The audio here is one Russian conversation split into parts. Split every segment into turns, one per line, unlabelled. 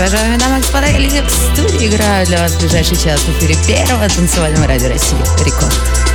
Уважаемые дамы и господа. Я в студии играю для вас в ближайший час в эфире первого танцевального радио России. Рекорд.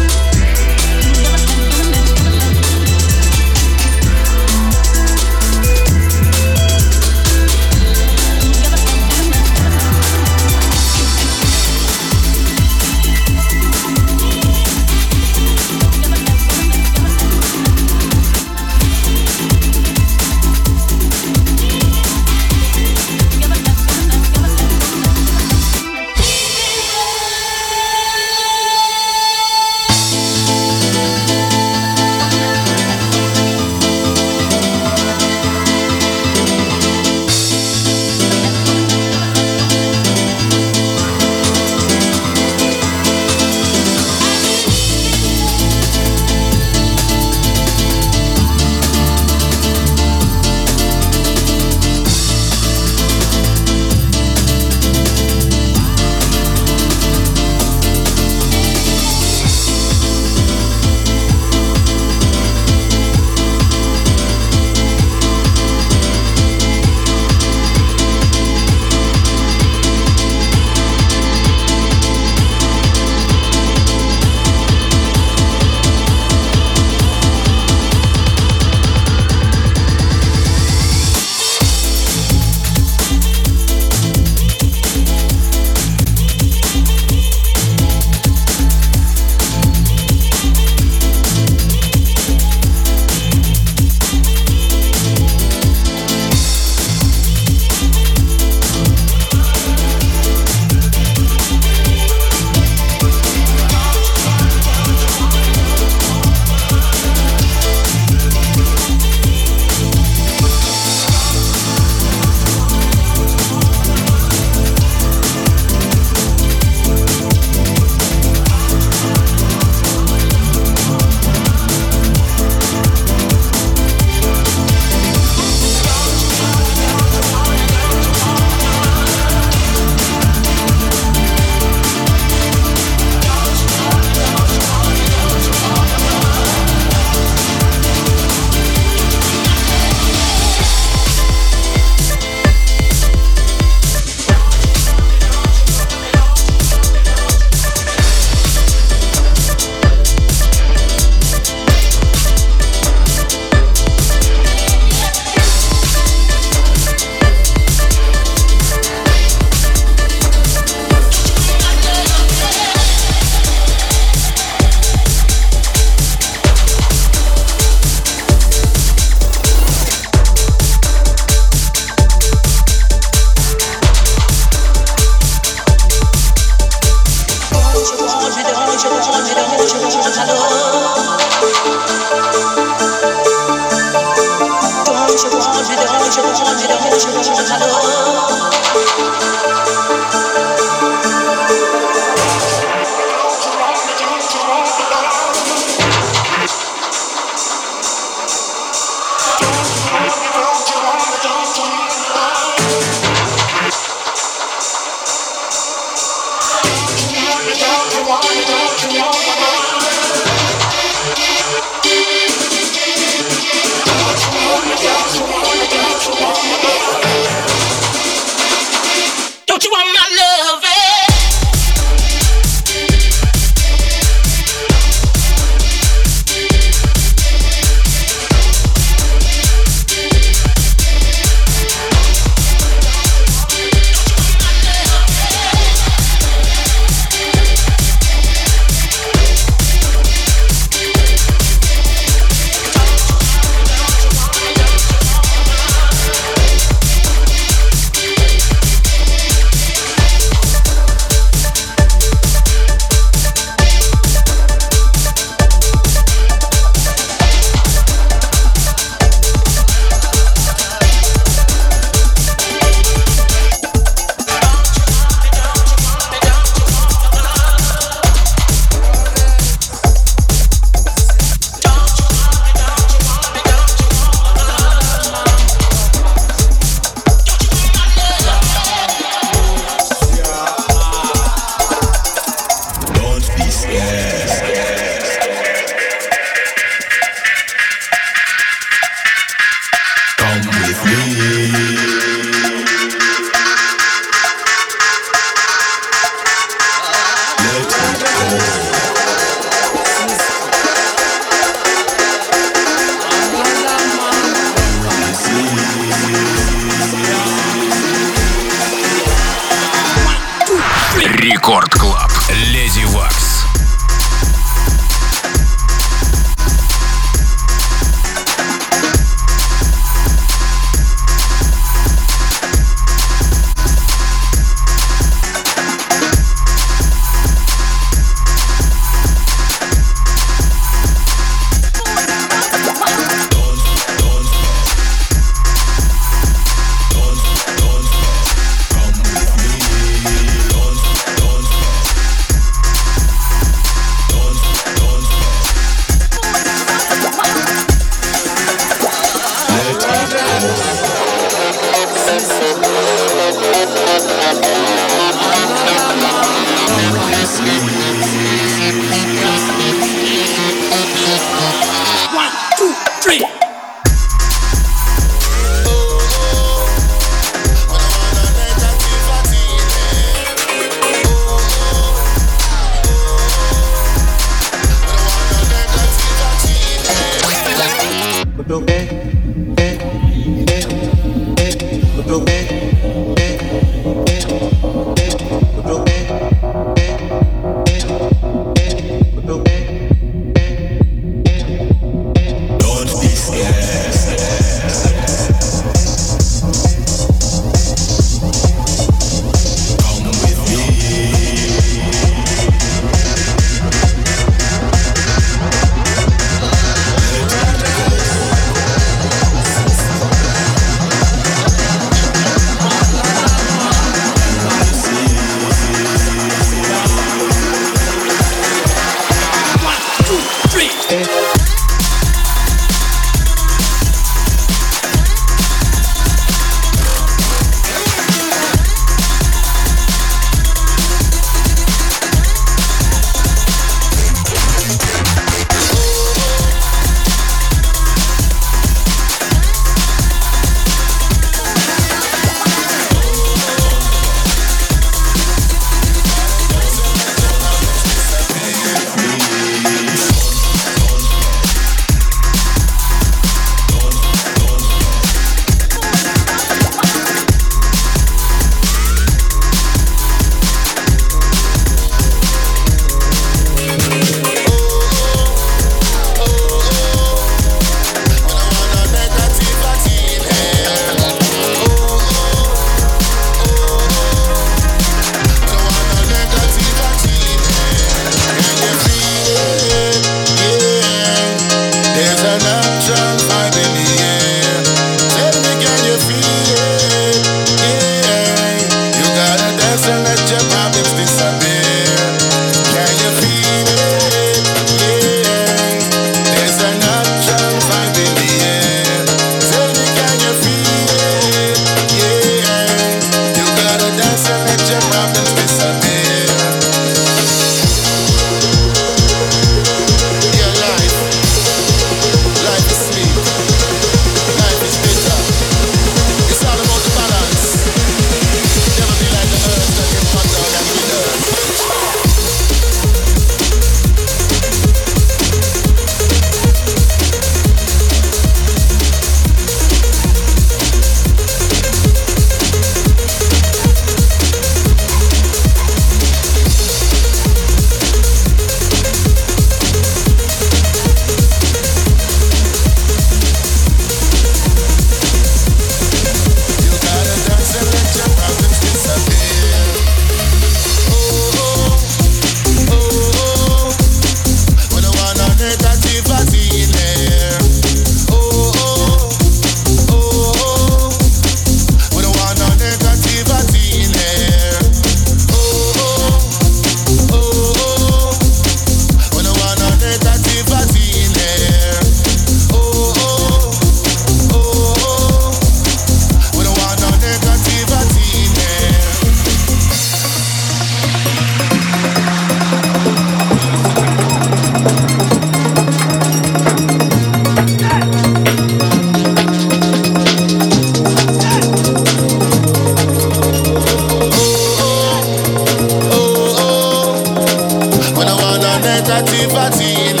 fatty fatty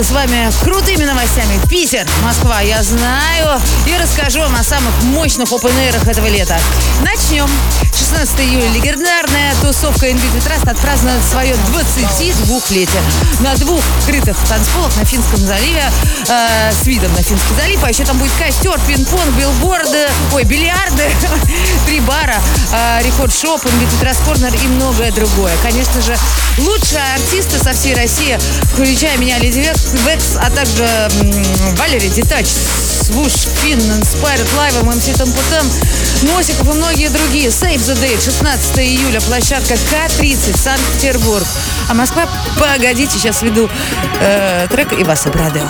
поделиться с вами крутыми новостями. Питер, Москва, я знаю. И расскажу вам о самых мощных опен этого лета. Начнем. 16 июля легендарная тусовка Invited Trust отпразднует свое 22-летие. На двух крытых танцполах на Финском заливе э, с видом на Финский залив. А еще там будет костер, пинг-понг, билборды, ой, бильярды, три бара, э, рекорд-шоп, Invited Trust Corner и многое другое. Конечно же, лучшие артисты со всей России, включая меня, Леди Векс, а также м, Валерий Детач, Свуш, Финн, Inspired Live, МС Тампутем, Носиков и многие другие. Save the Date, 16 июля, площадка К-30, Санкт-Петербург. А Москва, погодите, сейчас веду э, трек и вас обрадую.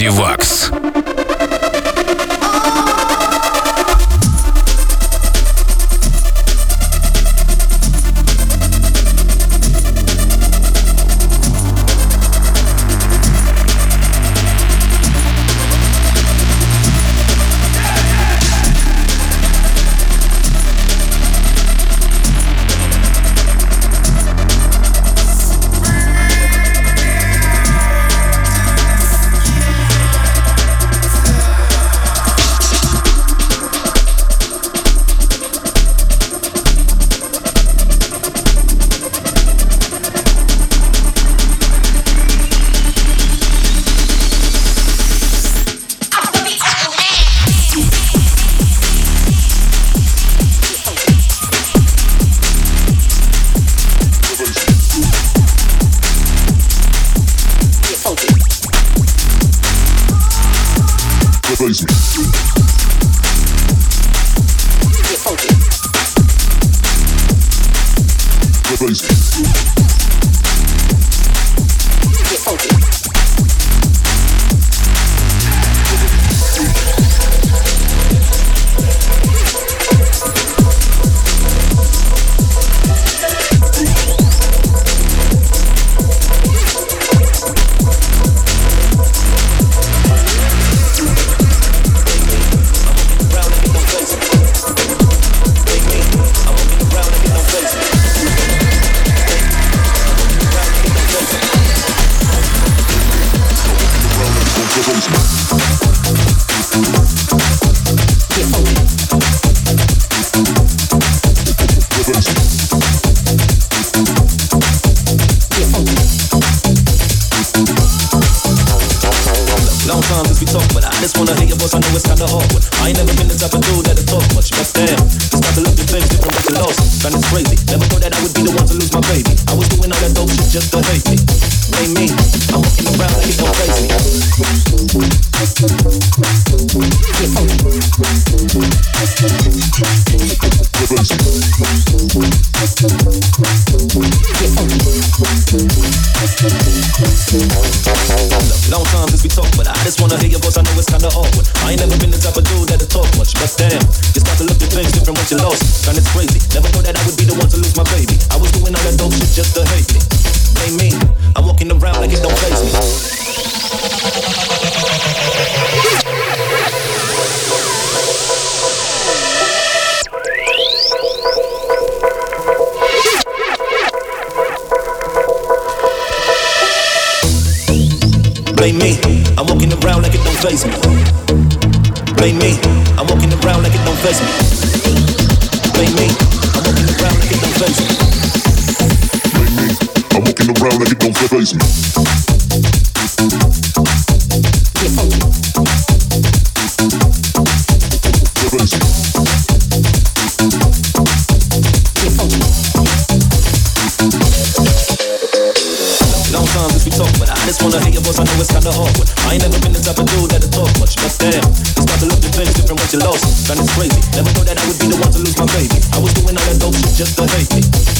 Диван.
around, I get no
face me.
the boss, I know it's kinda hard. I ain't never been the type of dude that talk much, but damn, it's time to look different different what you lost. Man, it's crazy. Never thought that I would be the one to lose my baby. I was doing all that dope shit just to hate me.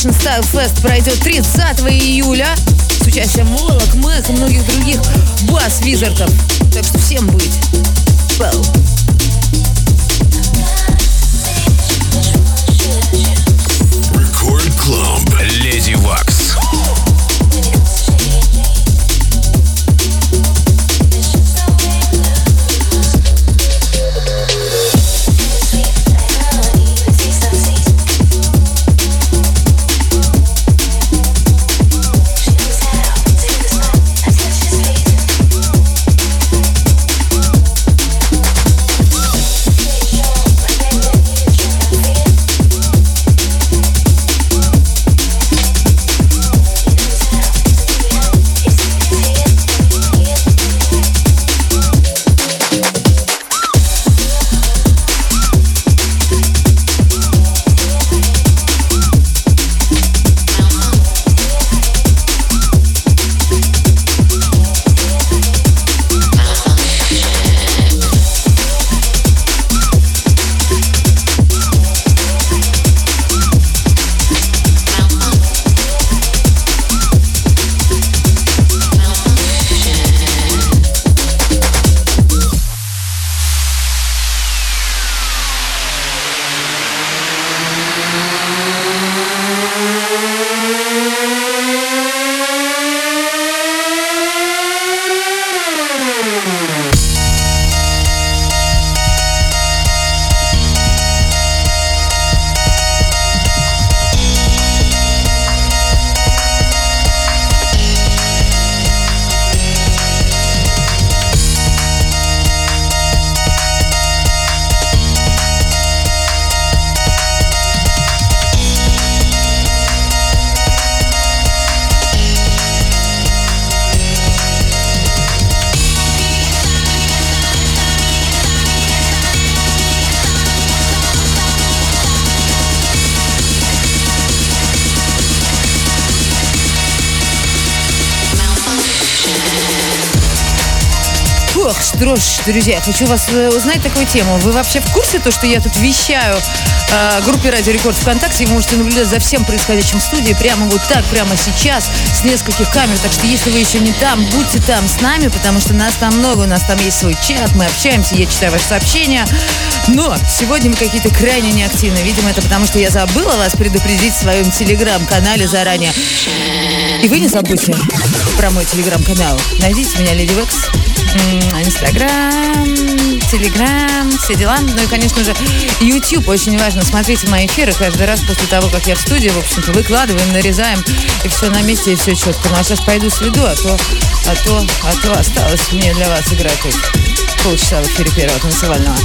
Russian Style Fest пройдет 30 июля с участием Волок, Мэг и многих других бас-визардов. Так что всем быть. Well.
Леди Вак.
Что ж, друзья, хочу вас э, узнать такую тему. Вы вообще в курсе то, что я тут вещаю э, группе Радио Рекорд ВКонтакте? Вы можете наблюдать за всем происходящим в студии прямо вот так, прямо сейчас, с нескольких камер. Так что если вы еще не там, будьте там с нами, потому что нас там много, у нас там есть свой чат, мы общаемся, я читаю ваши сообщения. Но сегодня мы какие-то крайне неактивны. Видимо, это потому, что я забыла вас предупредить в своем телеграм-канале заранее. И вы не забудьте про мой телеграм-канал. Найдите меня, Леди Векс. Инстаграм, Телеграм, все дела. Ну и, конечно же, YouTube. Очень важно. Смотрите мои эфиры каждый раз после того, как я в студии, в общем-то, выкладываем, нарезаем. И все на месте, и все четко. Ну а сейчас пойду сведу, а то, а то, а то осталось мне для вас играть тут полчаса в эфире первого танцевального.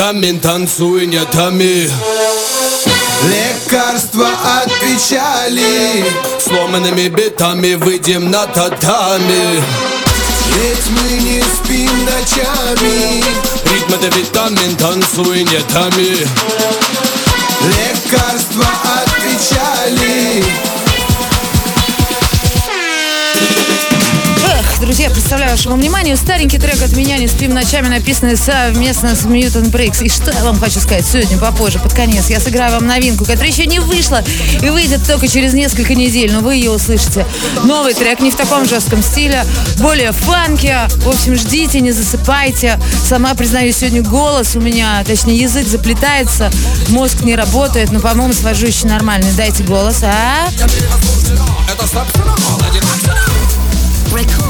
Витамин, танцуй нетами
Лекарство от печали
Сломанными битами выйдем на татами.
Ведь мы не спим ночами
Ритм это витамин, танцуй нетами
Лекарство от
Друзья, представляю вашему вниманию старенький трек от меня «Не спим ночами», написанный совместно с Mutant Breaks. И что я вам хочу сказать сегодня попозже, под конец, я сыграю вам новинку, которая еще не вышла и выйдет только через несколько недель, но вы ее услышите. Новый трек не в таком жестком стиле, более фанки. В общем, ждите, не засыпайте. Сама признаю, сегодня голос у меня, точнее язык заплетается, мозг не работает, но, по-моему, свожу еще нормально. Дайте голос, а?
Это
Record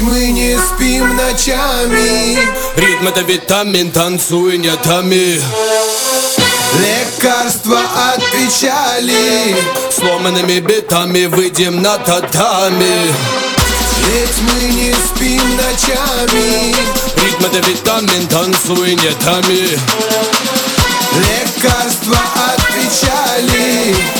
Ведь мы не спим ночами.
Ритм это витамин, танцуй не томи
Лекарство от печали.
Сломанными битами выйдем на татами.
Ведь мы не спим ночами.
Ритм это витамин, танцуй не томи
Лекарство от печали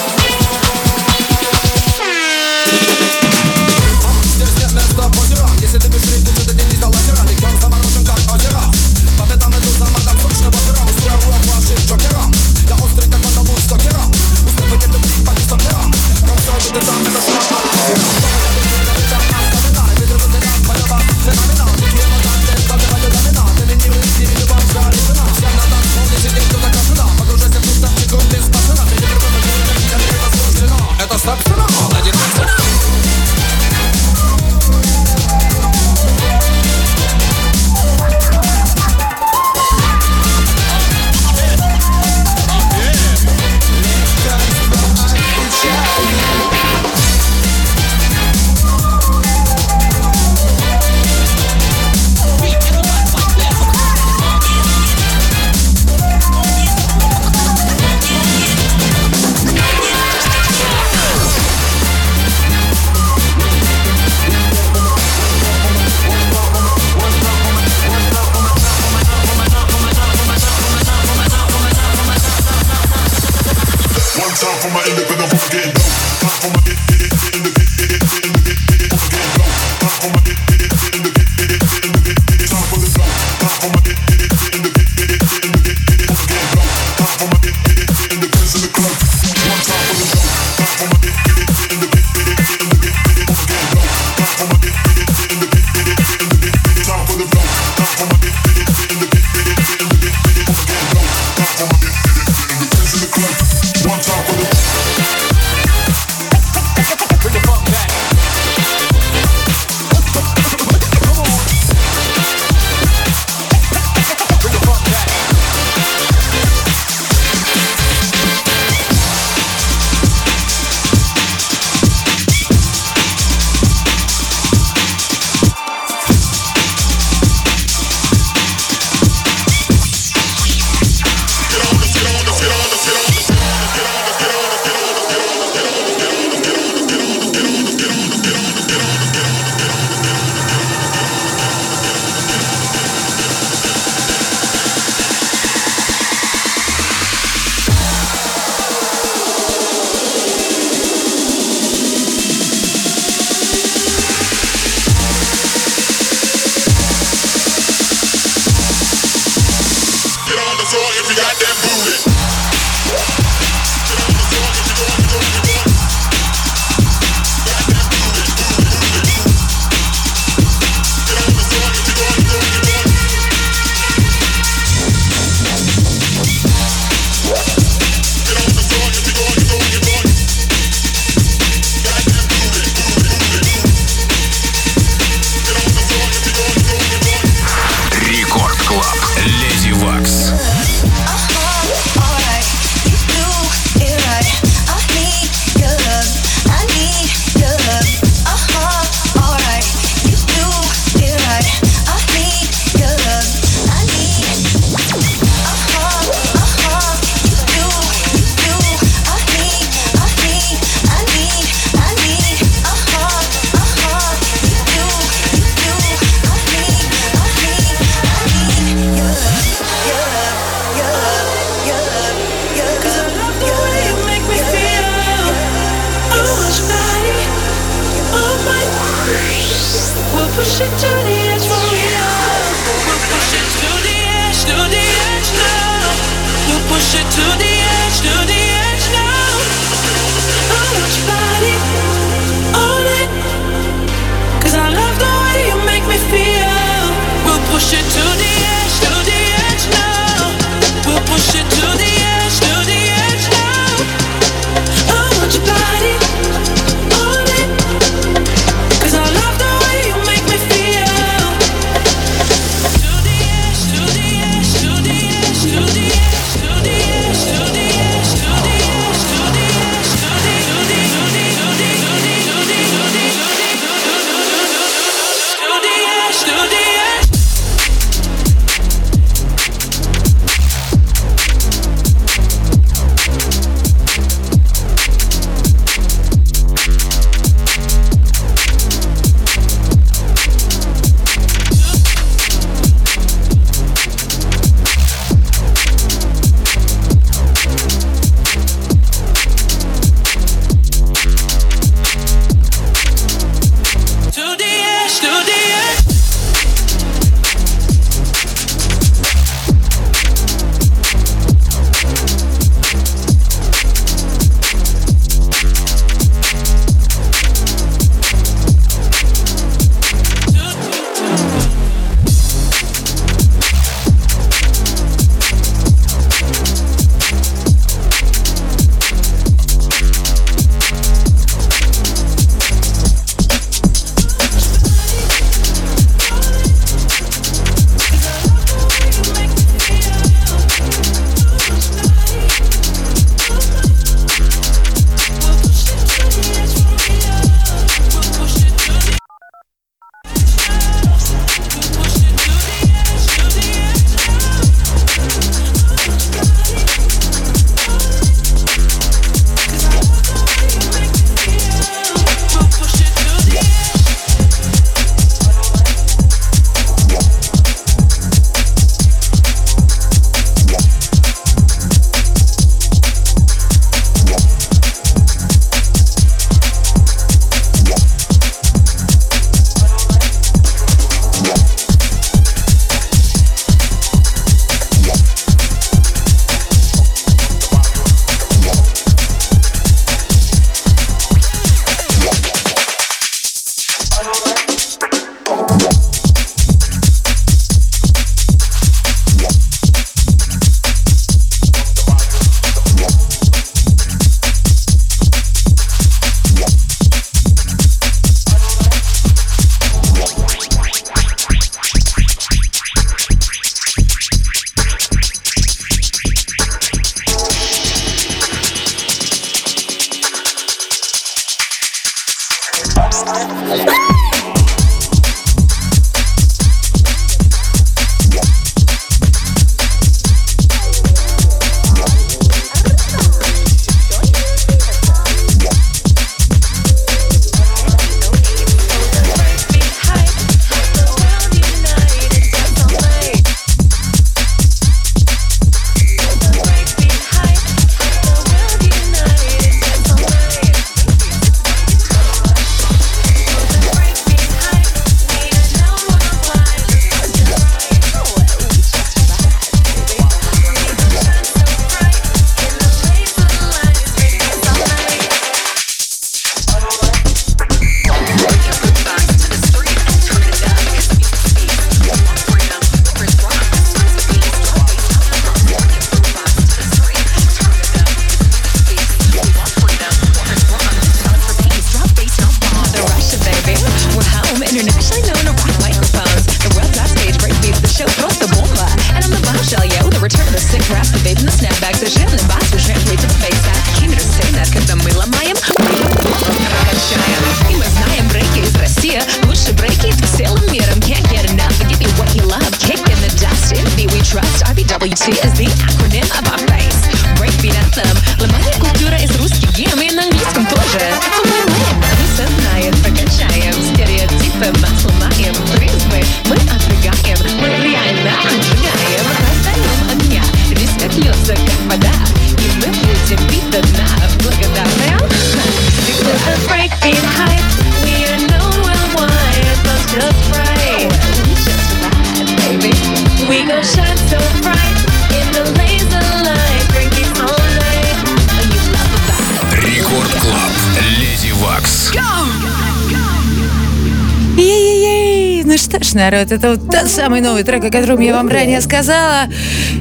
Вечный. Это вот тот самый новый трек, о котором я вам ранее сказала.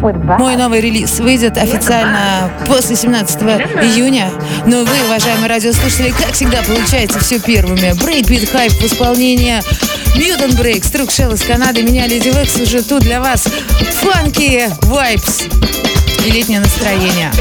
Мой новый релиз выйдет официально после 17 июня. Но вы, уважаемые радиослушатели, как всегда, получается все первыми. Breakbeat Hype в исполнении Ньютон Брейк, Струк Шелл из Канады. Меня Lady Waks уже тут для вас. Funky vibes и летнее настроение.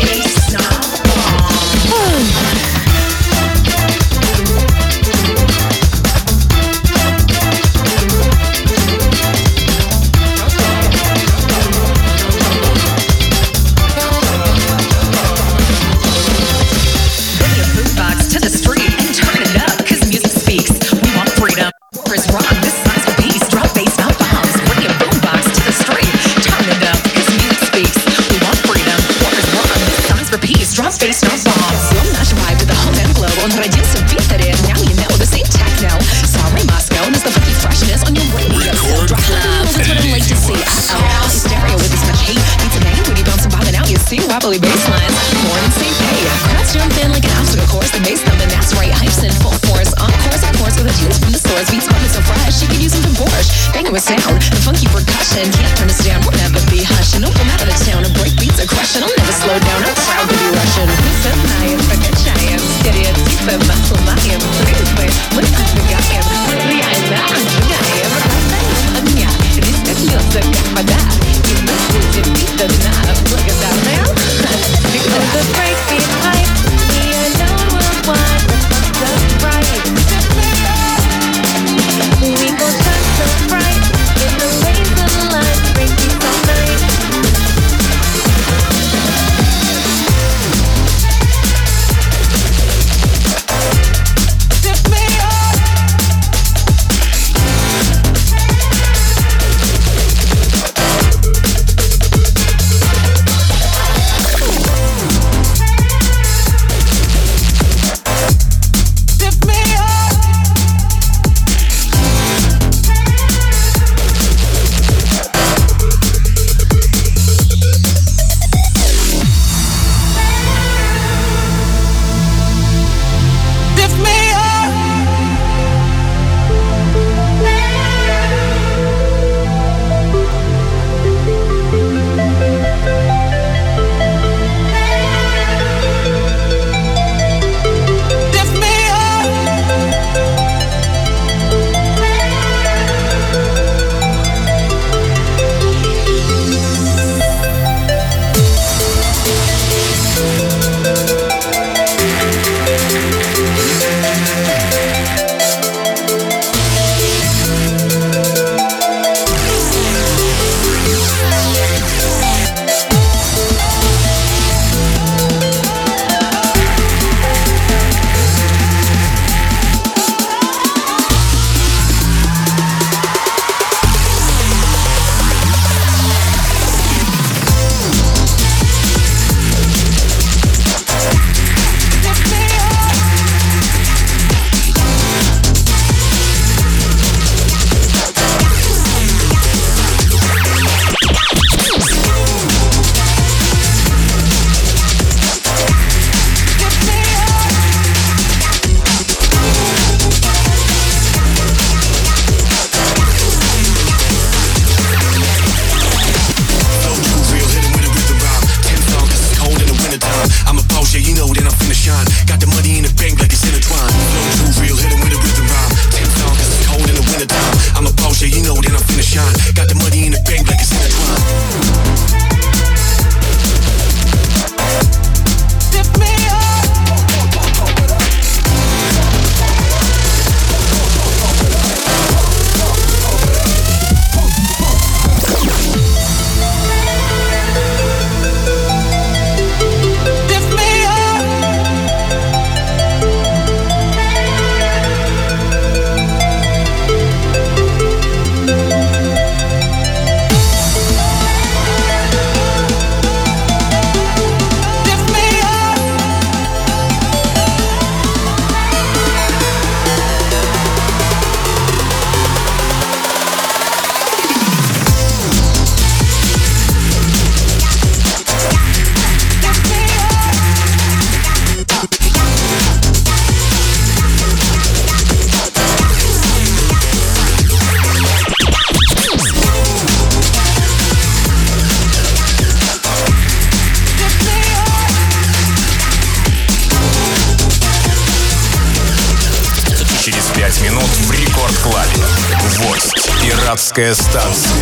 gestern.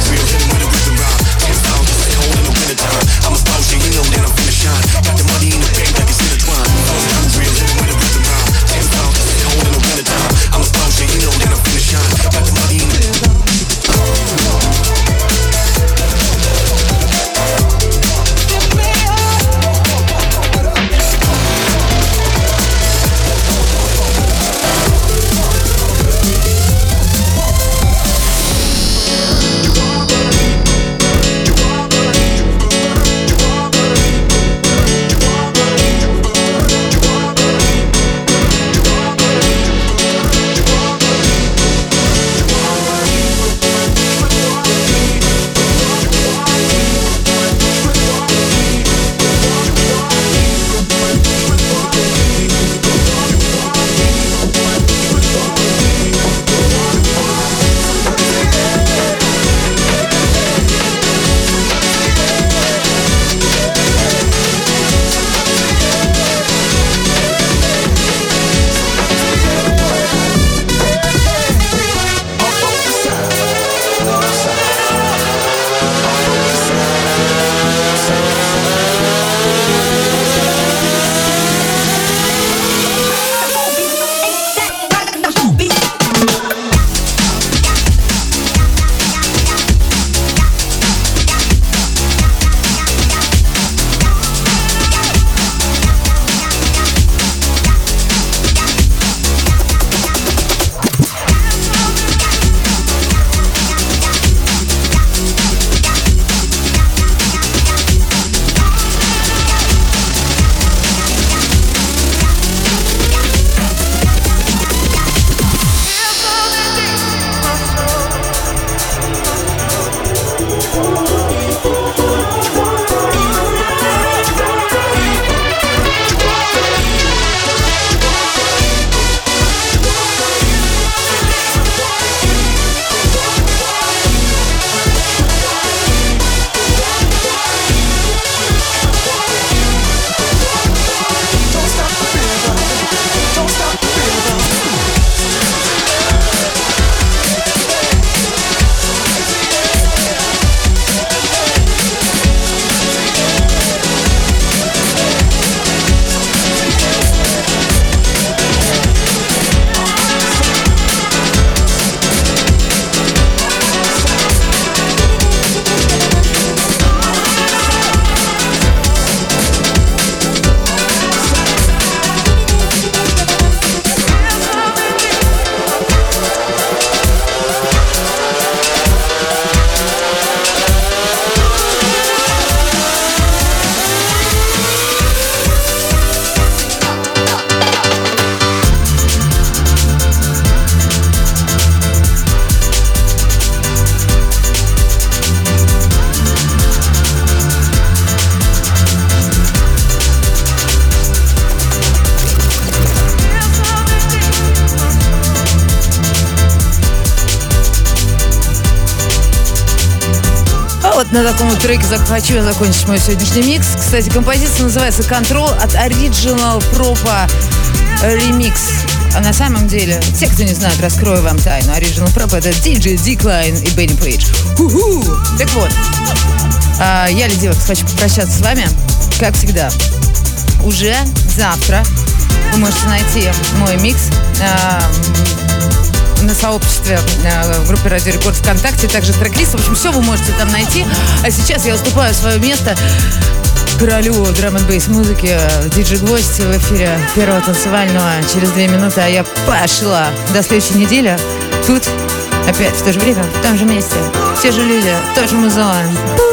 Таком вот треке хочу я закончить мой сегодняшний микс. Кстати, композиция называется «Control» от Original Propa Remix. А на самом деле, те, кто не знает, раскрою вам тайну. Original Propa — это DJ Decline и Бенни Пейдж. Ху-ху! Так вот, а, я, Лидия хочу попрощаться с вами, как всегда. Уже завтра вы можете найти мой микс а, на сообществе э, в группе Радио Рекорд ВКонтакте, также трек-лист. В общем, все вы можете там найти. А сейчас я уступаю свое место королю драм н бейс музыки, диджей Гвоздь в эфире первого танцевального через две минуты, а я пошла. До следующей недели. Тут опять в то же время, в том же месте. Те же люди, тот же музон.